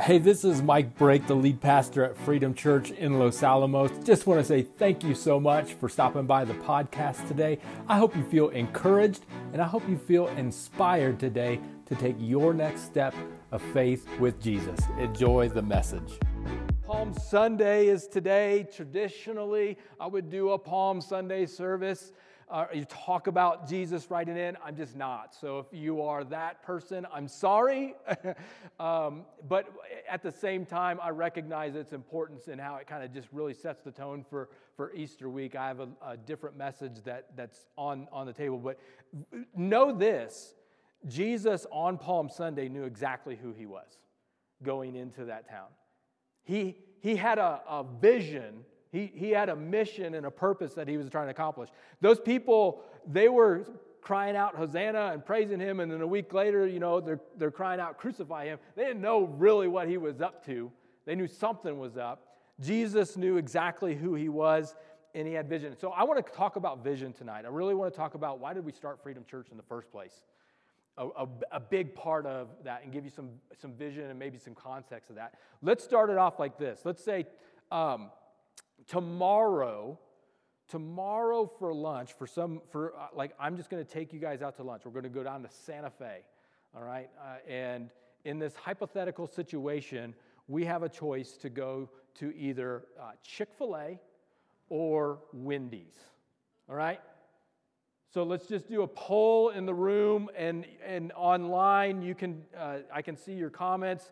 Hey, this is Mike Brake, the lead pastor at Freedom Church in Los Alamos. Just want to say thank you so much for stopping by the podcast today. I hope you feel encouraged and I hope you feel inspired today to take your next step of faith with Jesus. Enjoy the message. Palm Sunday is today. Traditionally, I would do a Palm Sunday service uh, you talk about Jesus writing in. I'm just not. So if you are that person, I'm sorry. um, but at the same time, I recognize its importance and how it kind of just really sets the tone for, for Easter week. I have a, a different message that, that's on, on the table. But know this Jesus on Palm Sunday knew exactly who he was going into that town. He, he had a, a vision he, he had a mission and a purpose that he was trying to accomplish. Those people, they were crying out Hosanna and praising him, and then a week later, you know, they're, they're crying out, crucify him. They didn't know really what he was up to. They knew something was up. Jesus knew exactly who he was, and he had vision. So I want to talk about vision tonight. I really want to talk about why did we start Freedom Church in the first place? A, a, a, big part of that and give you some, some vision and maybe some context of that. Let's start it off like this. Let's say um, tomorrow tomorrow for lunch for some for uh, like i'm just going to take you guys out to lunch. We're going to go down to santa fe all right? Uh, and in this hypothetical situation we have a choice to go to either uh, chick-fil-a or wendy's all right? So let's just do a poll in the room and and online you can uh, i can see your comments.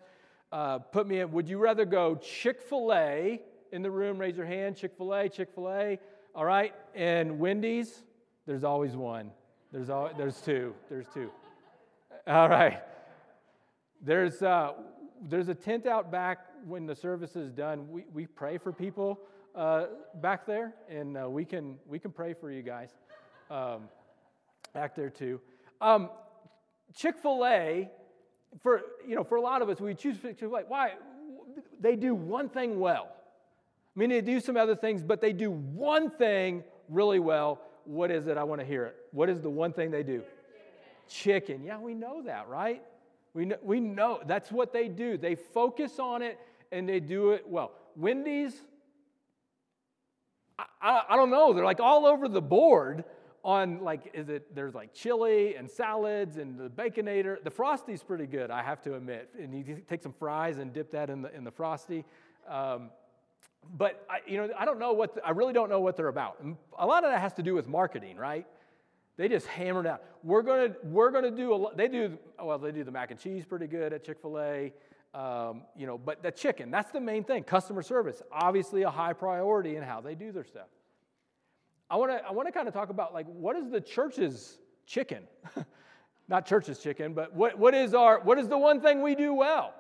Uh, put me in would you rather go chick-fil-a in the room, raise your hand. Chick fil A, Chick fil A. All right. And Wendy's, there's always one. There's, all, there's two. There's two. All right. There's, uh, there's a tent out back when the service is done. We, we pray for people uh, back there, and uh, we, can, we can pray for you guys um, back there too. Um, Chick fil A, for, you know, for a lot of us, we choose Chick fil A. Why? They do one thing well. I mean, they do some other things, but they do one thing really well. What is it? I want to hear it. What is the one thing they do? Chicken. Yeah, we know that, right? We know, we know that's what they do. They focus on it and they do it well. Wendy's, I, I, I don't know. They're like all over the board on like is it there's like chili and salads and the baconator the frosty's pretty good i have to admit and you take some fries and dip that in the in the frosty um, but I, you know, I don't know what the, I really don't know what they're about. a lot of that has to do with marketing, right? They just hammered out. We're gonna we're gonna do a they do well they do the mac and cheese pretty good at Chick Fil A, um, you know. But the chicken that's the main thing. Customer service obviously a high priority in how they do their stuff. I want to I want to kind of talk about like what is the church's chicken, not church's chicken, but what what is our what is the one thing we do well?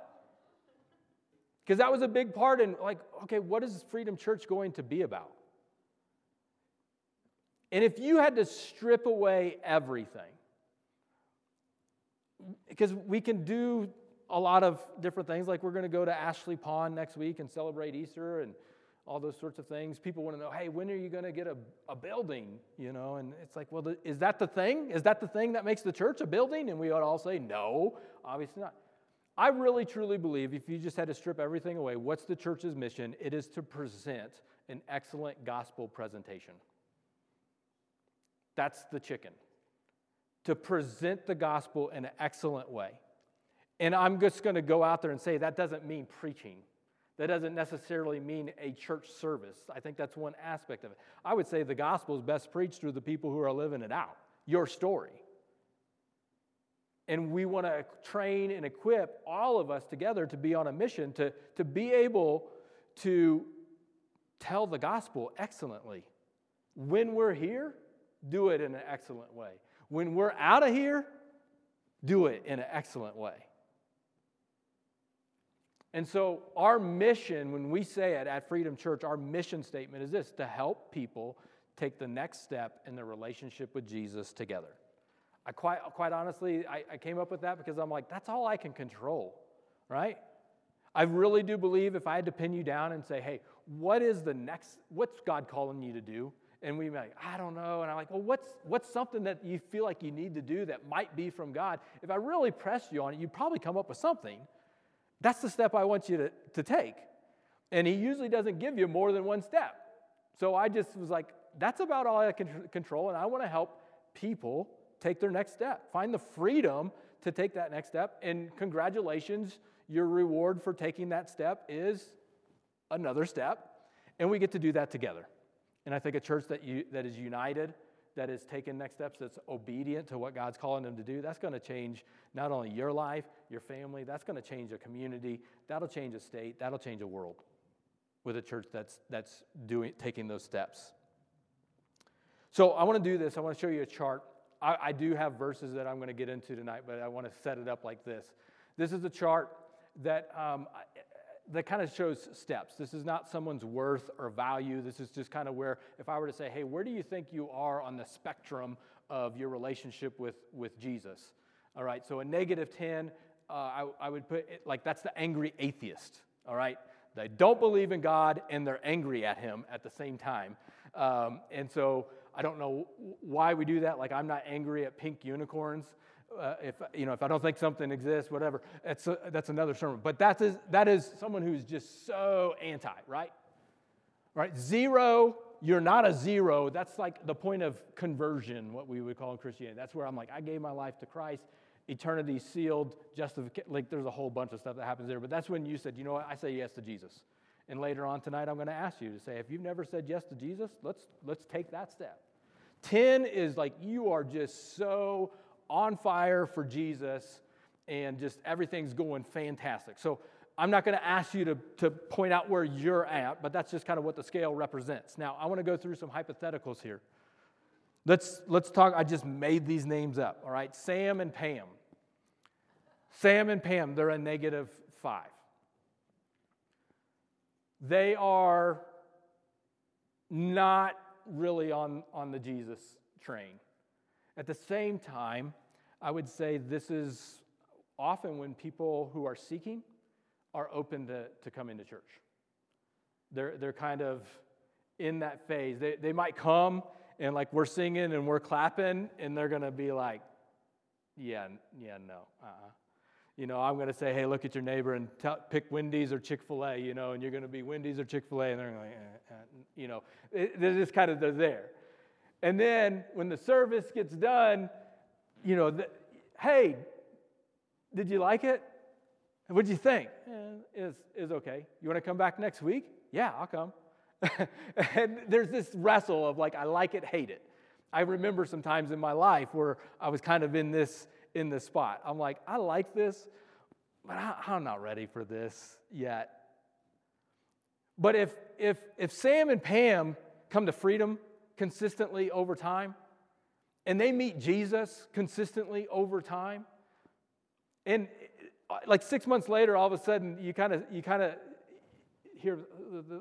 Because that was a big part in, like, okay, what is Freedom Church going to be about? And if you had to strip away everything, because we can do a lot of different things, like we're going to go to Ashley Pond next week and celebrate Easter and all those sorts of things. People want to know, hey, when are you going to get a, a building? You know, and it's like, well, the, is that the thing? Is that the thing that makes the church a building? And we to all say, no, obviously not. I really truly believe if you just had to strip everything away, what's the church's mission? It is to present an excellent gospel presentation. That's the chicken. To present the gospel in an excellent way. And I'm just going to go out there and say that doesn't mean preaching. That doesn't necessarily mean a church service. I think that's one aspect of it. I would say the gospel is best preached through the people who are living it out, your story. And we want to train and equip all of us together to be on a mission to, to be able to tell the gospel excellently. When we're here, do it in an excellent way. When we're out of here, do it in an excellent way. And so, our mission, when we say it at Freedom Church, our mission statement is this to help people take the next step in their relationship with Jesus together. I quite, quite honestly, I, I came up with that because I'm like, that's all I can control, right? I really do believe if I had to pin you down and say, hey, what is the next, what's God calling you to do? And we like, I don't know. And I'm like, well, what's, what's something that you feel like you need to do that might be from God? If I really pressed you on it, you'd probably come up with something. That's the step I want you to, to take. And he usually doesn't give you more than one step. So I just was like, that's about all I can control, and I want to help people take their next step. Find the freedom to take that next step. And congratulations, your reward for taking that step is another step. And we get to do that together. And I think a church that, you, that is united, that is taking next steps, that's obedient to what God's calling them to do, that's going to change not only your life, your family, that's going to change a community, that'll change a state, that'll change a world with a church that's, that's doing, taking those steps. So I want to do this. I want to show you a chart. I, I do have verses that I'm going to get into tonight, but I want to set it up like this. This is a chart that um, that kind of shows steps. This is not someone's worth or value. This is just kind of where, if I were to say, hey, where do you think you are on the spectrum of your relationship with, with Jesus? All right, so a negative 10, uh, I, I would put it like that's the angry atheist. All right, they don't believe in God and they're angry at Him at the same time. Um, and so I don't know why we do that. Like, I'm not angry at pink unicorns. Uh, if you know if I don't think something exists, whatever, that's a, that's another sermon. But that is that is someone who's just so anti, right? Right? Zero, you're not a zero. That's like the point of conversion, what we would call in Christianity. That's where I'm like, I gave my life to Christ, eternity sealed, justification. Like there's a whole bunch of stuff that happens there. But that's when you said, you know what, I say yes to Jesus. And later on tonight, I'm going to ask you to say, if you've never said yes to Jesus, let's let's take that step. 10 is like you are just so on fire for Jesus and just everything's going fantastic. So I'm not going to ask you to, to point out where you're at, but that's just kind of what the scale represents. Now, I want to go through some hypotheticals here. Let's, let's talk. I just made these names up, all right? Sam and Pam. Sam and Pam, they're a negative five. They are not really on, on the Jesus train. At the same time, I would say this is often when people who are seeking are open to, to come into church. They're, they're kind of in that phase. They, they might come and like we're singing and we're clapping and they're to be like, yeah, yeah, no, uh-uh. You know, I'm going to say, hey, look at your neighbor and pick Wendy's or Chick fil A, you know, and you're going to be Wendy's or Chick fil A. And they're like, eh, eh, you know, it, they're just kind of, they're there. And then when the service gets done, you know, the, hey, did you like it? What did you think? Eh, is is okay. You want to come back next week? Yeah, I'll come. and there's this wrestle of like, I like it, hate it. I remember some times in my life where I was kind of in this in this spot. I'm like, I like this, but I, I'm not ready for this yet. But if if if Sam and Pam come to freedom consistently over time, and they meet Jesus consistently over time. And like six months later, all of a sudden, you kind of you kind of hear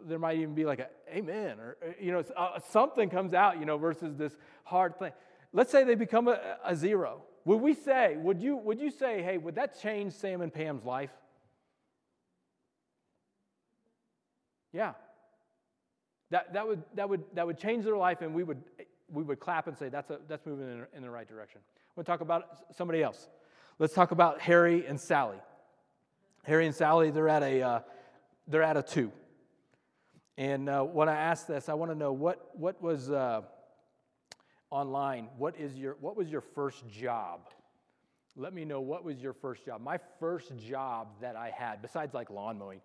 there might even be like a amen or you know uh, something comes out you know versus this hard thing. Let's say they become a, a zero. Would we say? Would you would you say, hey, would that change Sam and Pam's life? Yeah. That, that, would, that, would, that would change their life, and we would we would clap and say, that's, a, that's moving in, in the right direction. We'll talk about somebody else. Let's talk about Harry and Sally. Harry and Sally, they're at a, uh, they're at a two. And uh, when I ask this, I want to know what, what was uh, online, what, is your, what was your first job? Let me know what was your first job. My first job that I had, besides like lawn mowing,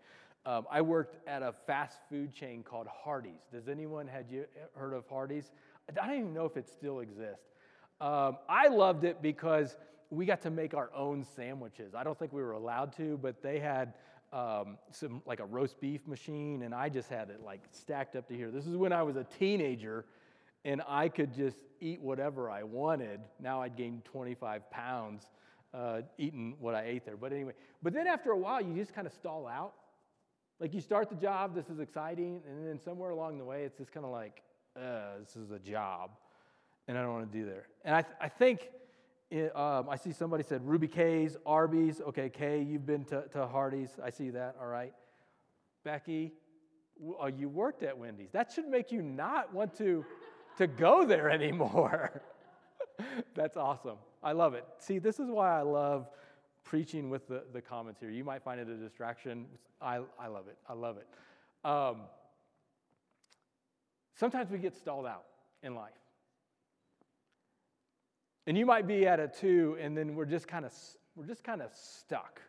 um, I worked at a fast food chain called Hardee's. Does anyone had you heard of Hardee's? I don't even know if it still exists. Um, I loved it because we got to make our own sandwiches. I don't think we were allowed to, but they had um, some like a roast beef machine, and I just had it like stacked up to here. This is when I was a teenager, and I could just eat whatever I wanted. Now I'd gained 25 pounds uh, eating what I ate there. But anyway, but then after a while, you just kind of stall out. Like you start the job, this is exciting, and then somewhere along the way, it's just kind of like, uh, this is a job, and I don't want to do there. And I, th- I think it, um, I see somebody said Ruby K's, Arby's. Okay, Kay, you've been to, to Hardee's. I see that. All right. Becky, oh, you worked at Wendy's. That should make you not want to, to go there anymore. That's awesome. I love it. See, this is why I love preaching with the, the comments here. You might find it a distraction. I, I love it. I love it. Um, sometimes we get stalled out in life. And you might be at a two, and then we're just kind of we're just kind of stuck.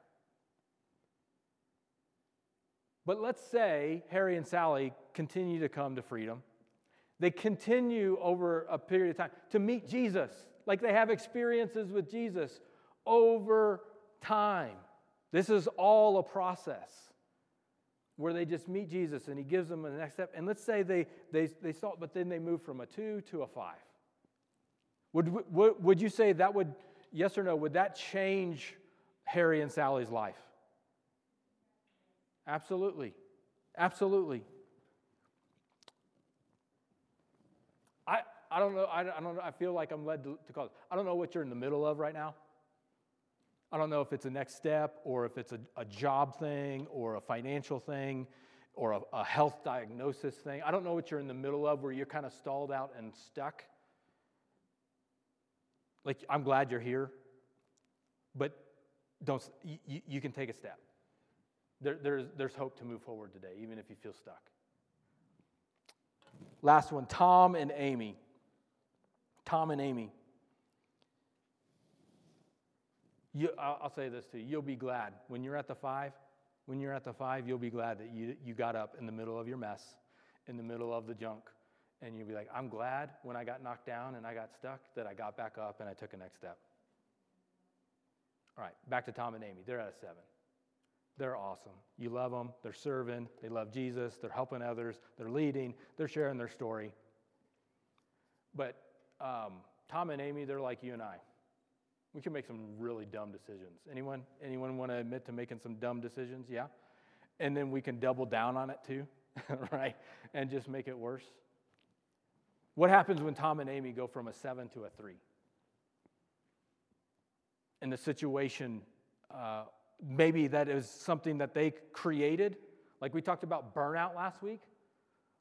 But let's say Harry and Sally continue to come to freedom. They continue over a period of time to meet Jesus, like they have experiences with Jesus over time. This is all a process where they just meet Jesus and he gives them the next step. And let's say they, they, they saw but then they move from a two to a five. Would, would, would you say that would, yes or no, would that change Harry and Sally's life? Absolutely. Absolutely. I, don't know. I, I don't know. I feel like I'm led to, to call it. I don't know what you're in the middle of right now. I don't know if it's a next step or if it's a, a job thing or a financial thing or a, a health diagnosis thing. I don't know what you're in the middle of where you're kind of stalled out and stuck. Like, I'm glad you're here, but don't, you, you can take a step. There, there's, there's hope to move forward today, even if you feel stuck. Last one Tom and Amy. Tom and Amy. You, I'll, say this to you. You'll be glad when you're at the five, when you're at the five, you'll be glad that you, you got up in the middle of your mess, in the middle of the junk. And you'll be like, I'm glad when I got knocked down and I got stuck that I got back up and I took a next step. All right, back to Tom and Amy. They're at a seven. They're awesome. You love them. They're serving. They love Jesus. They're helping others. They're leading. They're sharing their story. But um, Tom and Amy, they're like you and I. We can make some really dumb decisions. Anyone? Anyone want to admit to making some dumb decisions? Yeah. And then we can double down on it too, right? And just make it worse. What happens when Tom and Amy go from a seven to a three? And the situation uh, maybe that is something that they created. Like we talked about burnout last week.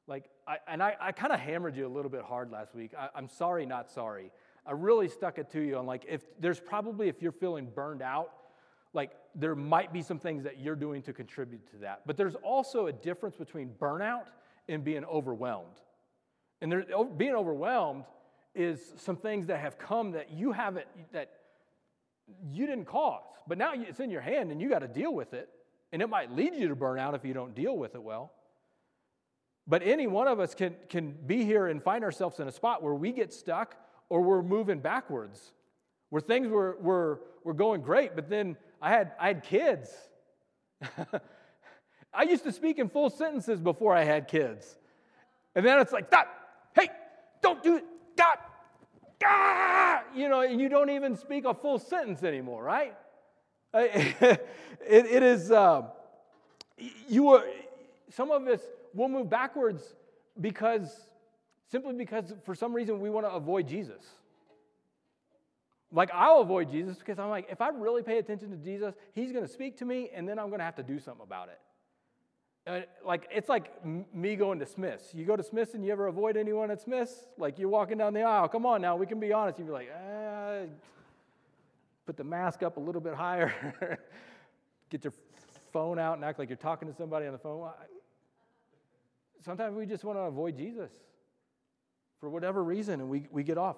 Like, I, and I, I kind of hammered you a little bit hard last week. I, I'm sorry, not sorry. I really stuck it to you on like, if there's probably, if you're feeling burned out, like there might be some things that you're doing to contribute to that. But there's also a difference between burnout and being overwhelmed. And there, being overwhelmed is some things that have come that you haven't, that you didn't cause, but now it's in your hand and you got to deal with it. And it might lead you to burnout if you don't deal with it well. But any one of us can, can be here and find ourselves in a spot where we get stuck or we're moving backwards, where things were, were, were going great, but then I had, I had kids. I used to speak in full sentences before I had kids. And then it's like, stop, hey, don't do it, ah, you know, and you don't even speak a full sentence anymore, right? it, it is, uh, you are, some of us will move backwards because, simply because for some reason we want to avoid Jesus. Like, I'll avoid Jesus because I'm like, if I really pay attention to Jesus, he's going to speak to me and then I'm going to have to do something about it. Uh, like it's like me going to Smith's. You go to Smith's and you ever avoid anyone at Smith's? Like you're walking down the aisle. Come on now, we can be honest. You'd be like, eh, put the mask up a little bit higher. Get your phone out and act like you're talking to somebody on the phone. Sometimes we just want to avoid Jesus for whatever reason, and we, we get off.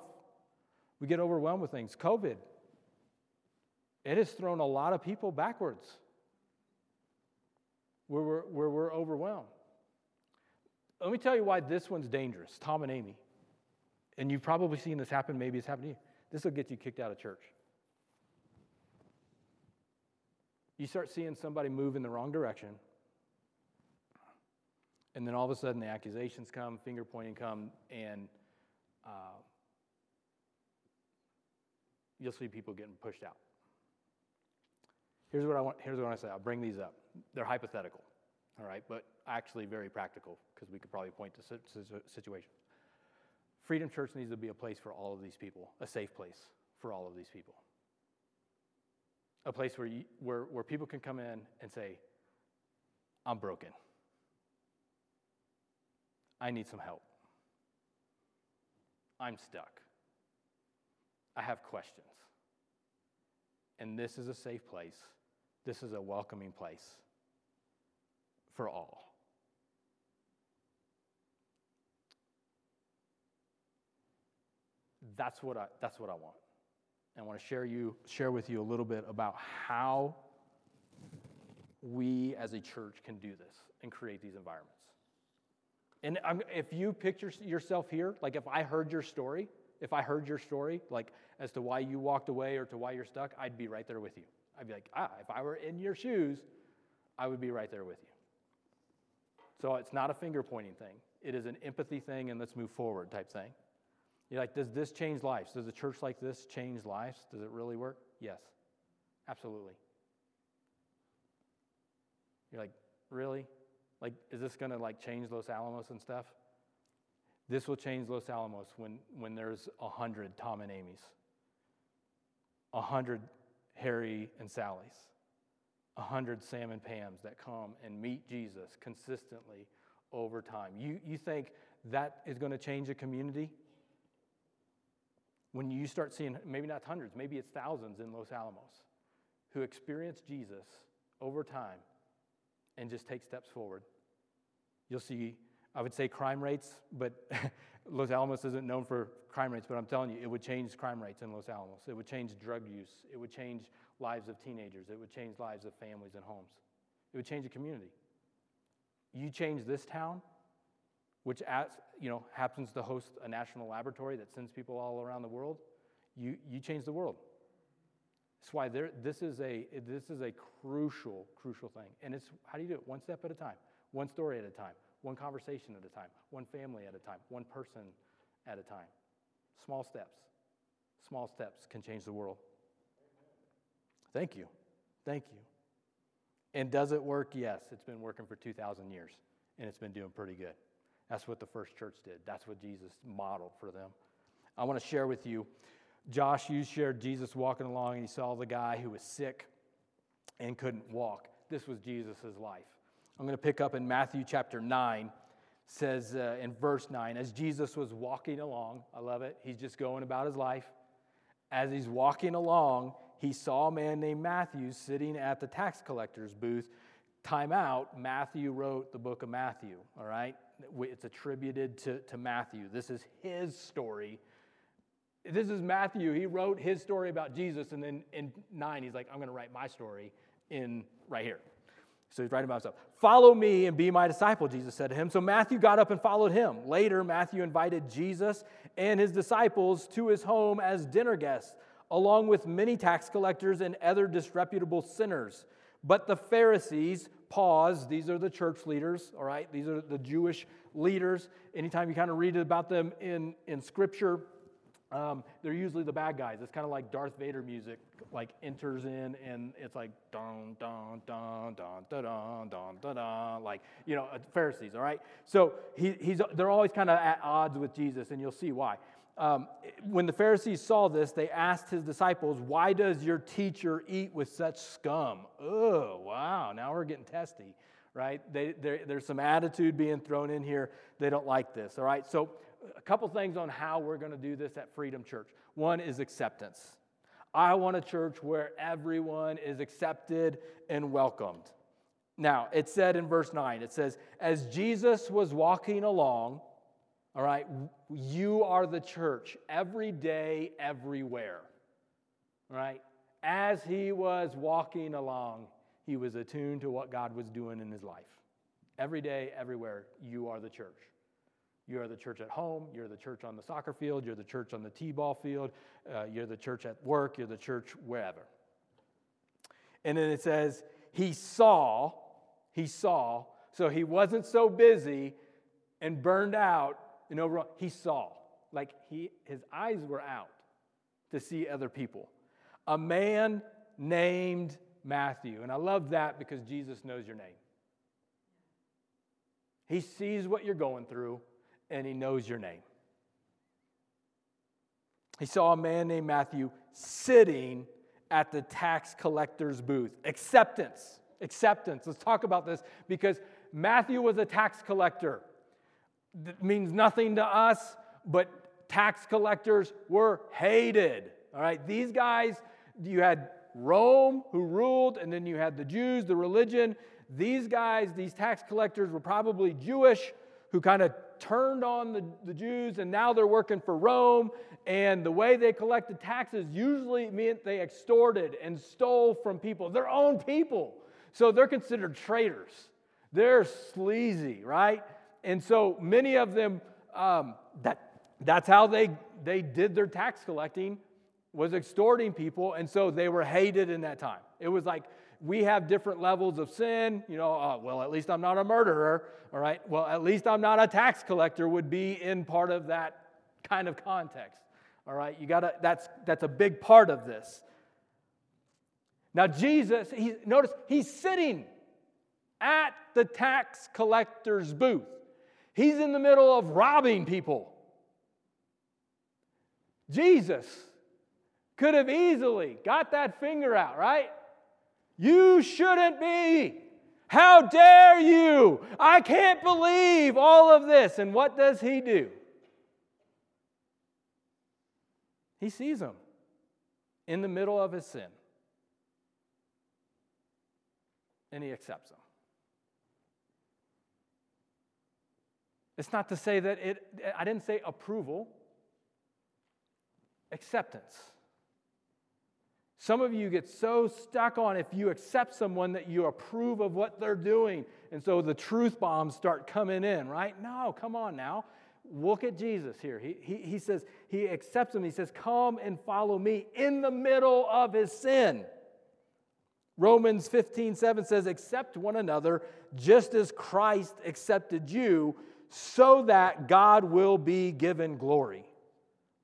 We get overwhelmed with things. COVID, it has thrown a lot of people backwards where we're, where we're overwhelmed. Let me tell you why this one's dangerous Tom and Amy. And you've probably seen this happen, maybe it's happened to you. This will get you kicked out of church. You start seeing somebody move in the wrong direction, and then all of a sudden the accusations come, finger pointing come, and uh, you'll see people getting pushed out. Here's what I want. Here's what I say. I'll bring these up. They're hypothetical, all right, but actually very practical because we could probably point to situations. Freedom Church needs to be a place for all of these people, a safe place for all of these people, a place where you, where where people can come in and say, "I'm broken. I need some help. I'm stuck. I have questions." And this is a safe place. This is a welcoming place for all. That's what I, that's what I want. And I want to share, you, share with you a little bit about how we as a church can do this and create these environments. And I'm, if you picture yourself here, like if I heard your story, if I heard your story, like as to why you walked away or to why you're stuck, I'd be right there with you. I'd be like, ah, if I were in your shoes, I would be right there with you. So it's not a finger pointing thing, it is an empathy thing and let's move forward type thing. You're like, does this change lives? Does a church like this change lives? Does it really work? Yes, absolutely. You're like, really? Like, is this going to like change Los Alamos and stuff? This will change Los Alamos when, when there's a hundred Tom and Amy's, a hundred Harry and Sally's, a hundred Sam and Pams that come and meet Jesus consistently over time. You, you think that is going to change a community? When you start seeing, maybe not hundreds, maybe it's thousands in Los Alamos who experience Jesus over time and just take steps forward. You'll see, I would say crime rates, but Los Alamos isn't known for crime rates, but I'm telling you, it would change crime rates in Los Alamos. It would change drug use. It would change lives of teenagers. It would change lives of families and homes. It would change a community. You change this town, which as, you know, happens to host a national laboratory that sends people all around the world, you, you change the world. That's why there, this, is a, this is a crucial, crucial thing. And it's how do you do it? One step at a time, one story at a time, one conversation at a time, one family at a time, one person at a time. Small steps. Small steps can change the world. Thank you. Thank you. And does it work? Yes, it's been working for 2,000 years, and it's been doing pretty good. That's what the first church did. That's what Jesus modeled for them. I want to share with you Josh, you shared Jesus walking along and he saw the guy who was sick and couldn't walk. This was Jesus' life. I'm going to pick up in Matthew chapter 9. says uh, in verse 9, as Jesus was walking along, I love it, he's just going about his life. As he's walking along, he saw a man named Matthew sitting at the tax collector's booth. Time out, Matthew wrote the book of Matthew, all right? It's attributed to, to Matthew. This is his story this is Matthew. He wrote his story about Jesus, and then in nine, he's like, I'm going to write my story in right here. So he's writing about himself. Follow me and be my disciple, Jesus said to him. So Matthew got up and followed him. Later, Matthew invited Jesus and his disciples to his home as dinner guests, along with many tax collectors and other disreputable sinners. But the Pharisees paused. These are the church leaders, all right? These are the Jewish leaders. Anytime you kind of read about them in, in Scripture, um, they're usually the bad guys. It's kind of like Darth Vader music, like enters in and it's like don don don don da don don da da, like you know uh, Pharisees. All right, so he, he's they're always kind of at odds with Jesus, and you'll see why. Um, when the Pharisees saw this, they asked his disciples, "Why does your teacher eat with such scum?" Oh, wow! Now we're getting testy, right? They, there's some attitude being thrown in here. They don't like this. All right, so a couple things on how we're going to do this at Freedom Church. One is acceptance. I want a church where everyone is accepted and welcomed. Now, it said in verse 9, it says, As Jesus was walking along, all right, you are the church every day, everywhere. All right? As he was walking along, he was attuned to what God was doing in his life. Every day, everywhere, you are the church. You're the church at home, you're the church on the soccer field, you're the church on the t ball field, uh, you're the church at work, you're the church wherever. And then it says, He saw, He saw, so He wasn't so busy and burned out and over. He saw, like he, his eyes were out to see other people. A man named Matthew. And I love that because Jesus knows your name. He sees what you're going through and he knows your name. He saw a man named Matthew sitting at the tax collector's booth. Acceptance. Acceptance. Let's talk about this because Matthew was a tax collector. That means nothing to us, but tax collectors were hated. All right, these guys, you had Rome, who ruled, and then you had the Jews, the religion. These guys, these tax collectors, were probably Jewish, who kind of turned on the, the Jews, and now they're working for Rome. And the way they collected taxes usually meant they extorted and stole from people, their own people. So they're considered traitors. They're sleazy, right? And so many of them, um, that, that's how they, they did their tax collecting, was extorting people. And so they were hated in that time. It was like, we have different levels of sin. You know, uh, well, at least I'm not a murderer, all right? Well, at least I'm not a tax collector, would be in part of that kind of context, all right? You gotta, that's, that's a big part of this. Now, Jesus, he, notice he's sitting at the tax collector's booth. He's in the middle of robbing people. Jesus could have easily got that finger out, right? You shouldn't be. How dare you? I can't believe all of this. And what does he do? He sees him in the middle of his sin and he accepts him. It's not to say that it, I didn't say approval, acceptance. Some of you get so stuck on if you accept someone that you approve of what they're doing. And so the truth bombs start coming in, right? No, come on now. Look at Jesus here. He, he, he says, he accepts him. He says, Come and follow me in the middle of his sin. Romans 15, 7 says, Accept one another just as Christ accepted you, so that God will be given glory.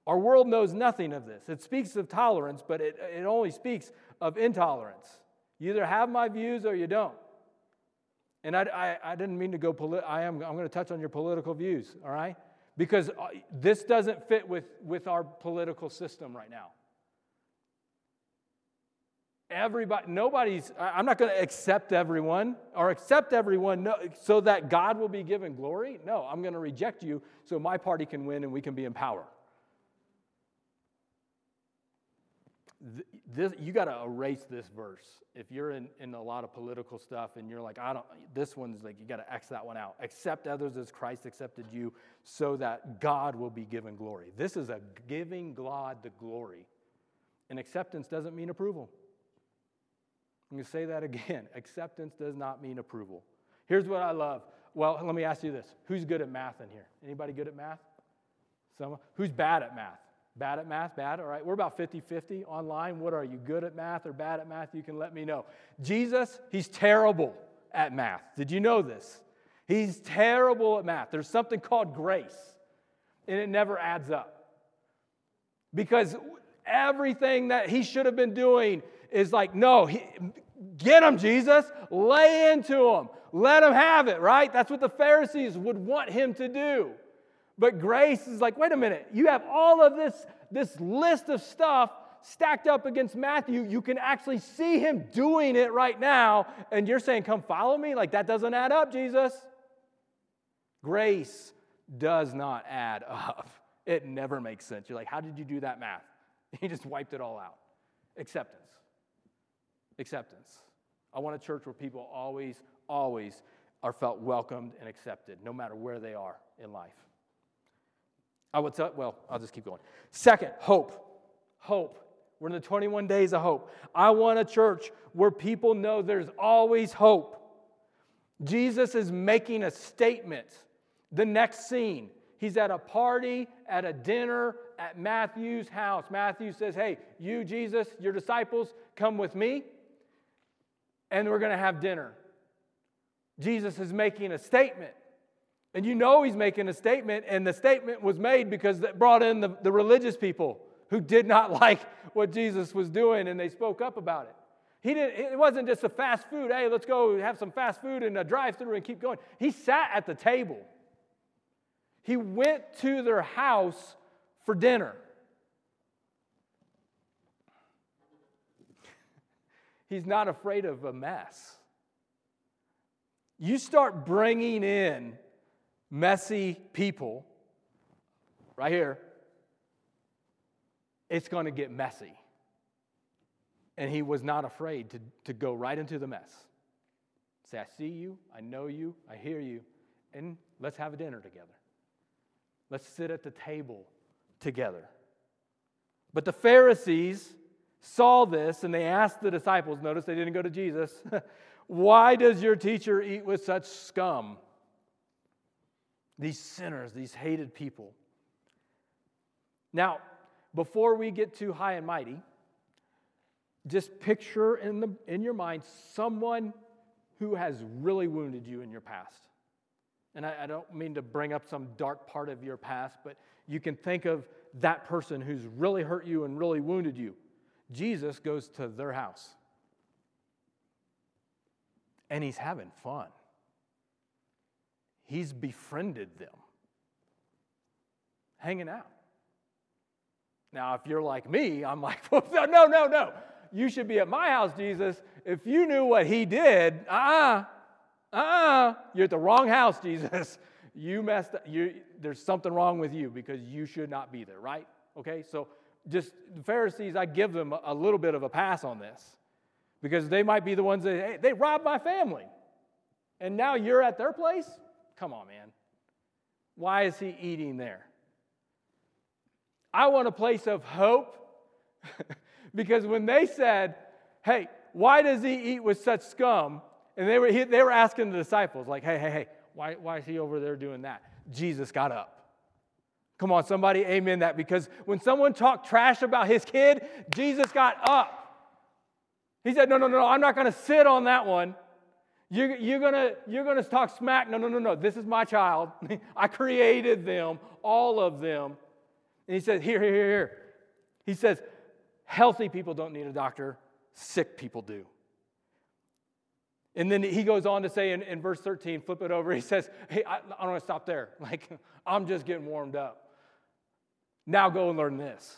Our world knows nothing of this. It speaks of tolerance, but it, it only speaks of intolerance. You either have my views or you don't. And I, I, I didn't mean to go, politi- I am, I'm going to touch on your political views, all right? Because uh, this doesn't fit with, with our political system right now. Everybody, nobody's, I'm not going to accept everyone or accept everyone no, so that God will be given glory. No, I'm going to reject you so my party can win and we can be in power. This, you got to erase this verse. If you're in, in a lot of political stuff and you're like, I don't, this one's like, you got to X that one out. Accept others as Christ accepted you so that God will be given glory. This is a giving God the glory. And acceptance doesn't mean approval. I'm going to say that again. Acceptance does not mean approval. Here's what I love. Well, let me ask you this. Who's good at math in here? Anybody good at math? Someone? Who's bad at math? Bad at math? Bad? All right. We're about 50 50 online. What are you, good at math or bad at math? You can let me know. Jesus, he's terrible at math. Did you know this? He's terrible at math. There's something called grace, and it never adds up. Because everything that he should have been doing is like, no, he, get him, Jesus. Lay into him. Let him have it, right? That's what the Pharisees would want him to do. But grace is like, wait a minute, you have all of this, this list of stuff stacked up against Matthew. You can actually see him doing it right now, and you're saying, come follow me? Like, that doesn't add up, Jesus. Grace does not add up. It never makes sense. You're like, how did you do that math? He just wiped it all out. Acceptance. Acceptance. I want a church where people always, always are felt welcomed and accepted, no matter where they are in life. I would tell, well, I'll just keep going. Second, hope. Hope. We're in the 21 days of hope. I want a church where people know there's always hope. Jesus is making a statement. The next scene, he's at a party, at a dinner, at Matthew's house. Matthew says, Hey, you, Jesus, your disciples, come with me, and we're going to have dinner. Jesus is making a statement. And you know he's making a statement, and the statement was made because that brought in the, the religious people who did not like what Jesus was doing, and they spoke up about it. He didn't, it wasn't just a fast food, hey, let's go have some fast food and a drive through and keep going. He sat at the table. He went to their house for dinner. He's not afraid of a mess. You start bringing in messy people, right here, it's going to get messy. And he was not afraid to, to go right into the mess. Say, I see you, I know you, I hear you, and let's have a dinner together. Let's sit at the table together. But the Pharisees saw this and they asked the disciples, notice they didn't go to Jesus, why does your teacher eat with such scum? These sinners, these hated people. Now, before we get too high and mighty, just picture in, the, in your mind someone who has really wounded you in your past. And I, I don't mean to bring up some dark part of your past, but you can think of that person who's really hurt you and really wounded you. Jesus goes to their house and he's having fun. He's befriended them, hanging out. Now, if you're like me, I'm like, no, no, no, no. You should be at my house, Jesus. If you knew what he did, ah, uh-uh, uh, uh-uh, you're at the wrong house, Jesus. You messed up. You, there's something wrong with you because you should not be there, right? Okay, so just the Pharisees, I give them a little bit of a pass on this because they might be the ones that, hey, they robbed my family. And now you're at their place? Come on, man. Why is he eating there? I want a place of hope because when they said, hey, why does he eat with such scum? And they were, he, they were asking the disciples, like, hey, hey, hey, why, why is he over there doing that? Jesus got up. Come on, somebody, amen that. Because when someone talked trash about his kid, Jesus got up. He said, No, no, no, I'm not going to sit on that one. You're, you're going you're gonna talk smack. No, no, no, no. This is my child. I created them, all of them. And he says, Here, here, here, here. He says, Healthy people don't need a doctor, sick people do. And then he goes on to say in, in verse 13, flip it over, he says, Hey, I, I don't want to stop there. Like, I'm just getting warmed up. Now go and learn this.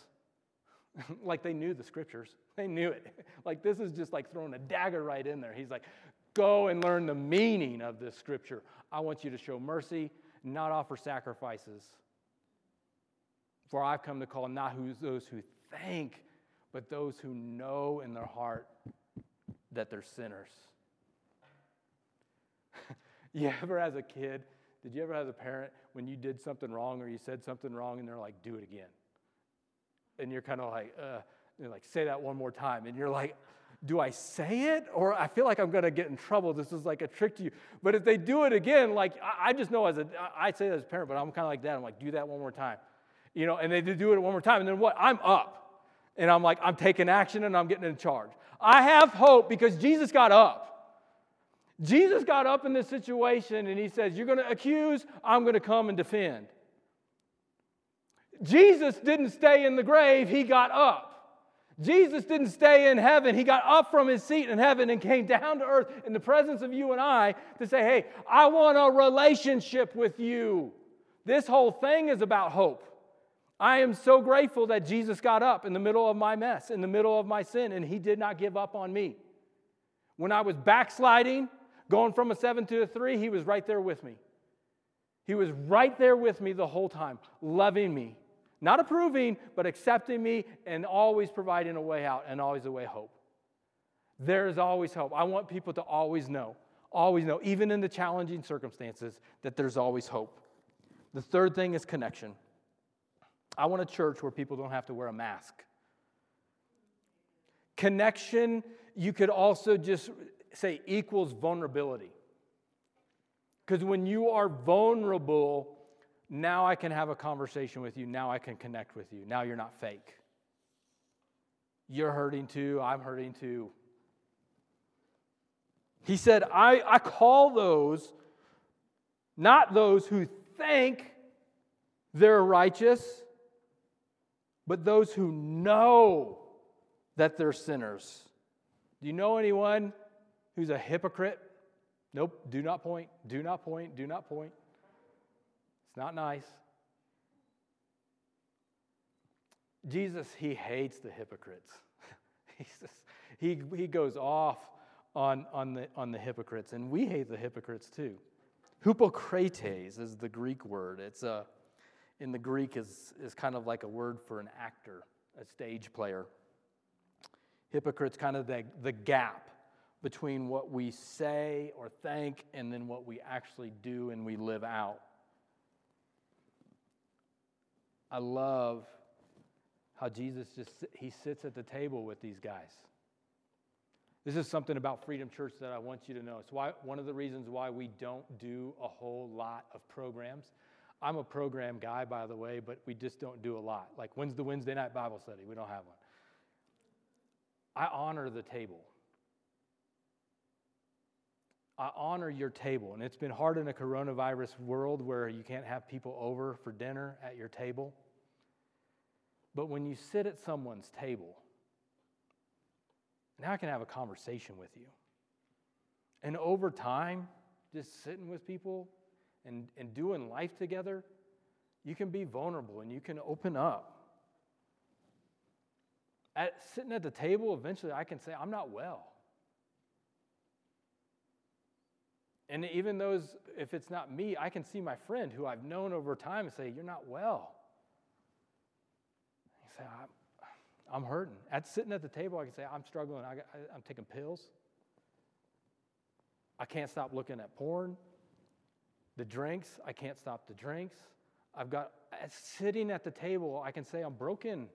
like they knew the scriptures, they knew it. like, this is just like throwing a dagger right in there. He's like, Go and learn the meaning of this scripture. I want you to show mercy, not offer sacrifices. For I've come to call not those who think, but those who know in their heart that they're sinners. you ever, as a kid, did you ever have a parent when you did something wrong or you said something wrong and they're like, do it again? And you're kind of like, uh, like, say that one more time. And you're like, do I say it? Or I feel like I'm going to get in trouble. This is like a trick to you. But if they do it again, like, I, just know as a, I say that as a parent, but I'm kind of like that. I'm like, do that one more time. You know, and they do it one more time. And then what? I'm up. And I'm like, I'm taking action and I'm getting in charge. I have hope because Jesus got up. Jesus got up in this situation and he says, You're going to accuse, I'm going to come and defend. Jesus didn't stay in the grave, he got up. Jesus didn't stay in heaven. He got up from his seat in heaven and came down to earth in the presence of you and I to say, Hey, I want a relationship with you. This whole thing is about hope. I am so grateful that Jesus got up in the middle of my mess, in the middle of my sin, and he did not give up on me. When I was backsliding, going from a seven to a three, he was right there with me. He was right there with me the whole time, loving me, not approving, but accepting me and always providing a way out and always a way hope. There is always hope. I want people to always know, always know, even in the challenging circumstances, that there's always hope. The third thing is connection. I want a church where people don't have to wear a mask. Connection, you could also just say equals vulnerability. Because when you are vulnerable, now I can have a conversation with you. Now I can connect with you. Now you're not fake. You're hurting too. I'm hurting too. He said, I, I call those not those who think they're righteous, but those who know that they're sinners. Do you know anyone who's a hypocrite? Nope, do not point, do not point, do not point. It's not nice. Jesus, he hates the hypocrites. he, just, he, he goes off on, on, the, on the hypocrites, and we hate the hypocrites too. Hypocrites is the Greek word. It's a, in the Greek is, is kind of like a word for an actor, a stage player. Hypocrite's kind of the, the gap between what we say or think and then what we actually do and we live out. I love how Jesus just he sits at the table with these guys. This is something about Freedom Church that I want you to know. It's why one of the reasons why we don't do a whole lot of programs. I'm a program guy, by the way, but we just don't do a lot. Like, when's the Wednesday night Bible study? We don't have one. I honor the table. I honor your table. And it's been hard in a coronavirus world where you can't have people over for dinner at your table. But when you sit at someone's table, now I can have a conversation with you. And over time, just sitting with people and, and doing life together, you can be vulnerable and you can open up. At, sitting at the table, eventually I can say, I'm not well. And even those, if it's not me, I can see my friend who I've known over time and say, You're not well. Say, I'm, I'm hurting. At sitting at the table, I can say, I'm struggling. I, am taking pills. I can't stop looking at porn. The drinks, I can't stop the drinks. I've got, sitting at the table, I can say, I'm broken.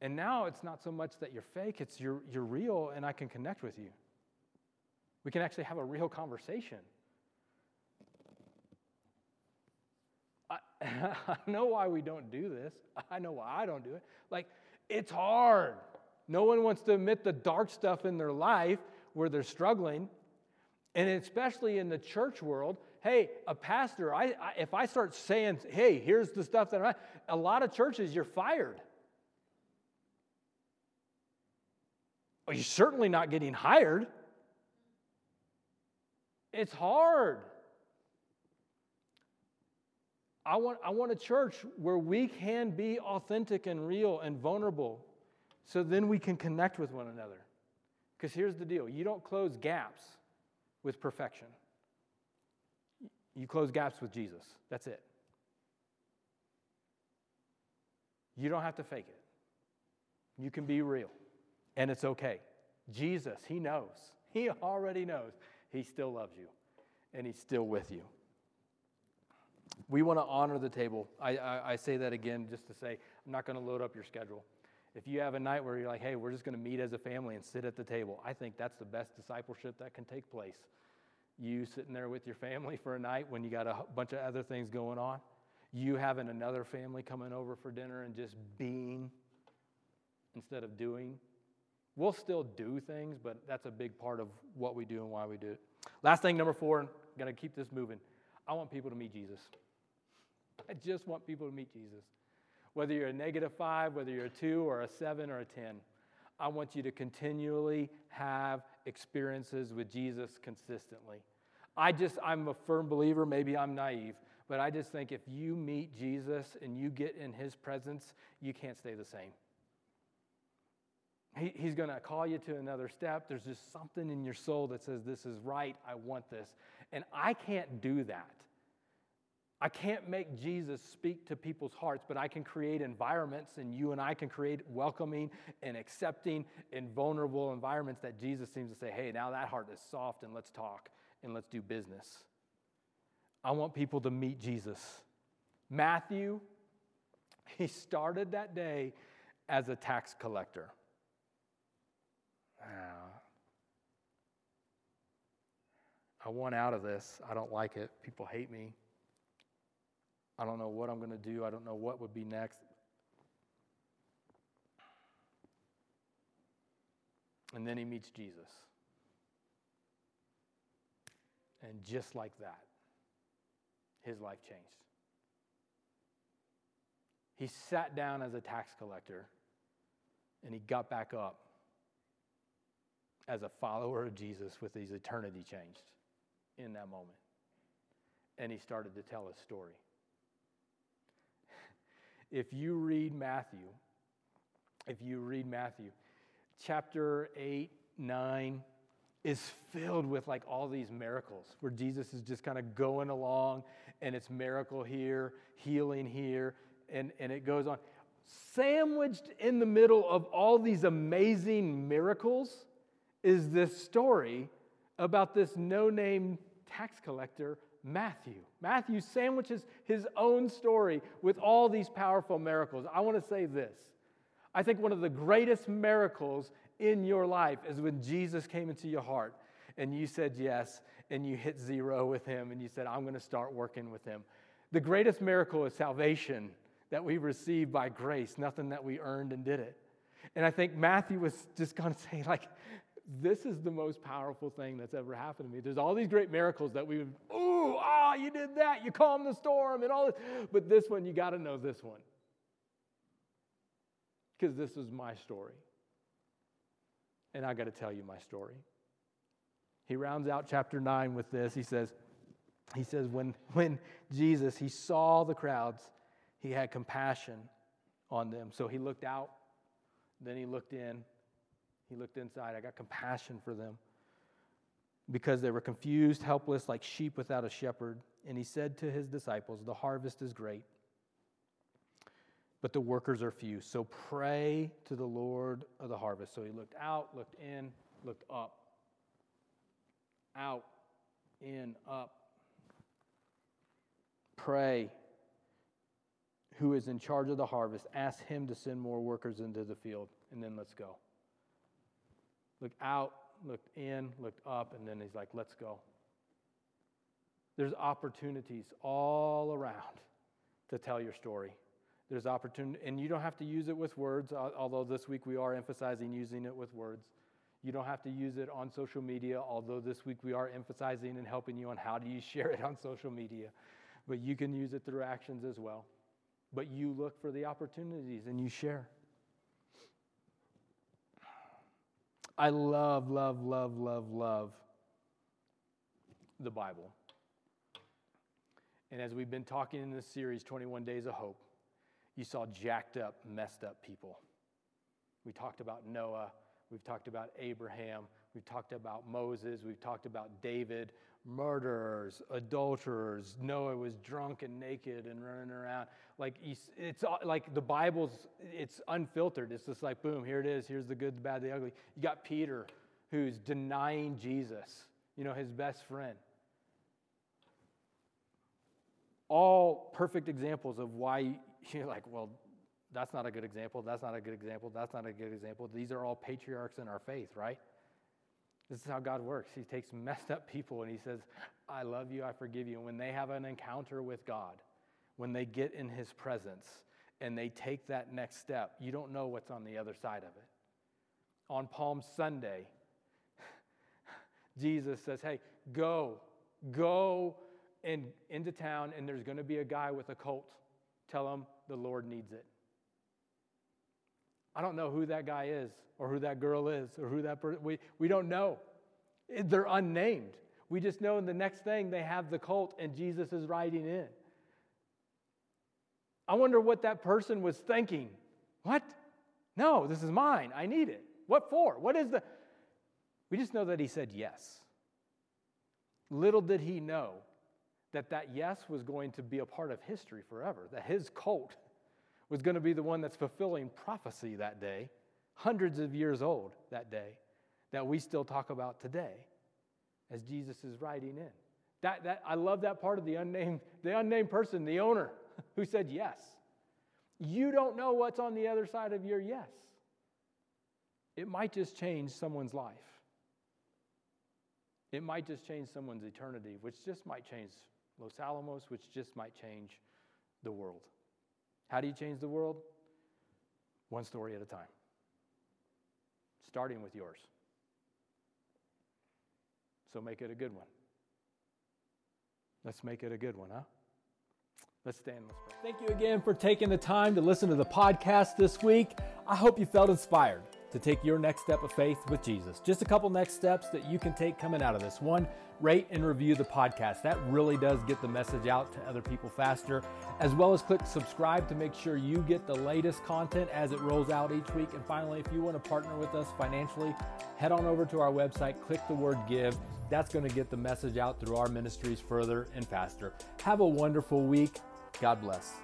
And now it's not so much that you're fake, it's you're, you're real and I can connect with you. We can actually have a real conversation. I, I know why we don't do this. I know why I don't do it. Like, it's hard. No one wants to admit the dark stuff in their life where they're struggling. And especially in the church world, hey, a pastor, I, I, if I start saying, hey, here's the stuff that I'm, a lot of churches, you're fired. Well, you're certainly not getting hired. It's hard. I want, I want a church where we can be authentic and real and vulnerable so then we can connect with one another. Because here's the deal you don't close gaps with perfection, you close gaps with Jesus. That's it. You don't have to fake it, you can be real and it's okay. Jesus, He knows. He already knows. He still loves you, and He's still with you. We want to honor the table. I, I, I say that again just to say, I'm not going to load up your schedule. If you have a night where you're like, hey, we're just going to meet as a family and sit at the table, I think that's the best discipleship that can take place. You sitting there with your family for a night when you got a bunch of other things going on, you having another family coming over for dinner and just being instead of doing We'll still do things, but that's a big part of what we do and why we do it. Last thing, number four, I'm going to keep this moving. I want people to meet Jesus. I just want people to meet Jesus. Whether you're a negative five, whether you're a two or a seven or a 10, I want you to continually have experiences with Jesus consistently. I just, I'm a firm believer, maybe I'm naive, but I just think if you meet Jesus and you get in his presence, you can't stay the same. He, he's going to call you to another step. There's just something in your soul that says, This is right. I want this. And I can't do that. I can't make Jesus speak to people's hearts, but I can create environments, and you and I can create welcoming and accepting and vulnerable environments that Jesus seems to say, hey, now that heart is soft, and let's talk and let's do business. I want people to meet Jesus. Matthew, he started that day as a tax collector. Ah. I want out of this. I don't like it. People hate me. I don't know what I'm going to do. I don't know what would be next. And then he meets Jesus. And just like that, his life changed. He sat down as a tax collector and he got back up as a follower of Jesus with his eternity changed in that moment. And he started to tell his story. If you read Matthew, if you read Matthew, chapter 8, 9 is filled with like all these miracles where Jesus is just kind of going along and it's miracle here, healing here, and, and it goes on. Sandwiched in the middle of all these amazing miracles is this story about this no name tax collector, Matthew. Matthew sandwiches his own story with all these powerful miracles. I want to say this. I think one of the greatest miracles in your life is when Jesus came into your heart and you said yes and you hit zero with him and you said, I'm going to start working with him. The greatest miracle is salvation that we receive by grace, nothing that we earned and did it. And I think Matthew was just going to say, like, this is the most powerful thing that's ever happened to me. There's all these great miracles that we would, ooh, ah, you did that, you calmed the storm and all this. But this one, you got to know this one. Because this is my story. And I got to tell you my story. He rounds out chapter 9 with this. He says, he says, when, when Jesus, he saw the crowds, he had compassion on them. So he looked out, then he looked in, he looked inside. I got compassion for them because they were confused, helpless, like sheep without a shepherd. And he said to his disciples, The harvest is great, but the workers are few. So pray to the Lord of the harvest. So he looked out, looked in, looked up. Out, in, up. Pray. Who is in charge of the harvest? Ask him to send more workers into the field, and then let's go Look out, looked in, looked up, and then he's like, let's go. There's opportunities all around to tell your story. There's opportunity, and you don't have to use it with words, although this week we are emphasizing using it with words. You don't have to use it on social media, although this week we are emphasizing and helping you on how do you share it on social media. But you can use it through actions as well. But you look for the opportunities and you share. I love, love, love, love, love the Bible. And as we've been talking in this series, 21 Days of Hope, you saw jacked up, messed up people. We talked about Noah, we've talked about Abraham, we've talked about Moses, we've talked about David, murderers, adulterers. Noah was drunk and naked and running around. Like it's like the Bible's it's unfiltered. It's just like boom, here it is. Here's the good, the bad, the ugly. You got Peter who's denying Jesus, you know, his best friend. All perfect examples of why you're like, well, that's not a good example. That's not a good example. That's not a good example. These are all patriarchs in our faith, right? This is how God works. He takes messed up people and he says, I love you, I forgive you. And when they have an encounter with God, when they get in his presence and they take that next step, you don't know what's on the other side of it. On Palm Sunday, Jesus says, Hey, go, go and into town, and there's going to be a guy with a colt. Tell him the Lord needs it. I don't know who that guy is or who that girl is or who that person, we, we don't know. They're unnamed. We just know in the next thing they have the colt and Jesus is riding in. I wonder what that person was thinking. What? No, this is mine. I need it. What for? What is the. We just know that he said yes. Little did he know that that yes was going to be a part of history forever, that his colt was going to be the one that's fulfilling prophecy that day, hundreds of years old that day, that we still talk about today as Jesus is riding in. That, that, I love that part of the unnamed, the unnamed person, the owner, who said yes. You don't know what's on the other side of your yes. It might just change someone's life. It might just change someone's eternity, which just might change Los Alamos, which just might change the world. How do you change the world? One story at a time, starting with yours. So make it a good one. Let's make it a good one, huh? Let's stand. Let's pray. Thank you again for taking the time to listen to the podcast this week. I hope you felt inspired to take your next step of faith with Jesus. Just a couple next steps that you can take coming out of this. One, rate and review the podcast. That really does get the message out to other people faster, as well as click subscribe to make sure you get the latest content as it rolls out each week. And finally, if you want to partner with us financially, head on over to our website, click the word give. That's going to get the message out through our ministries further and faster. Have a wonderful week. God bless.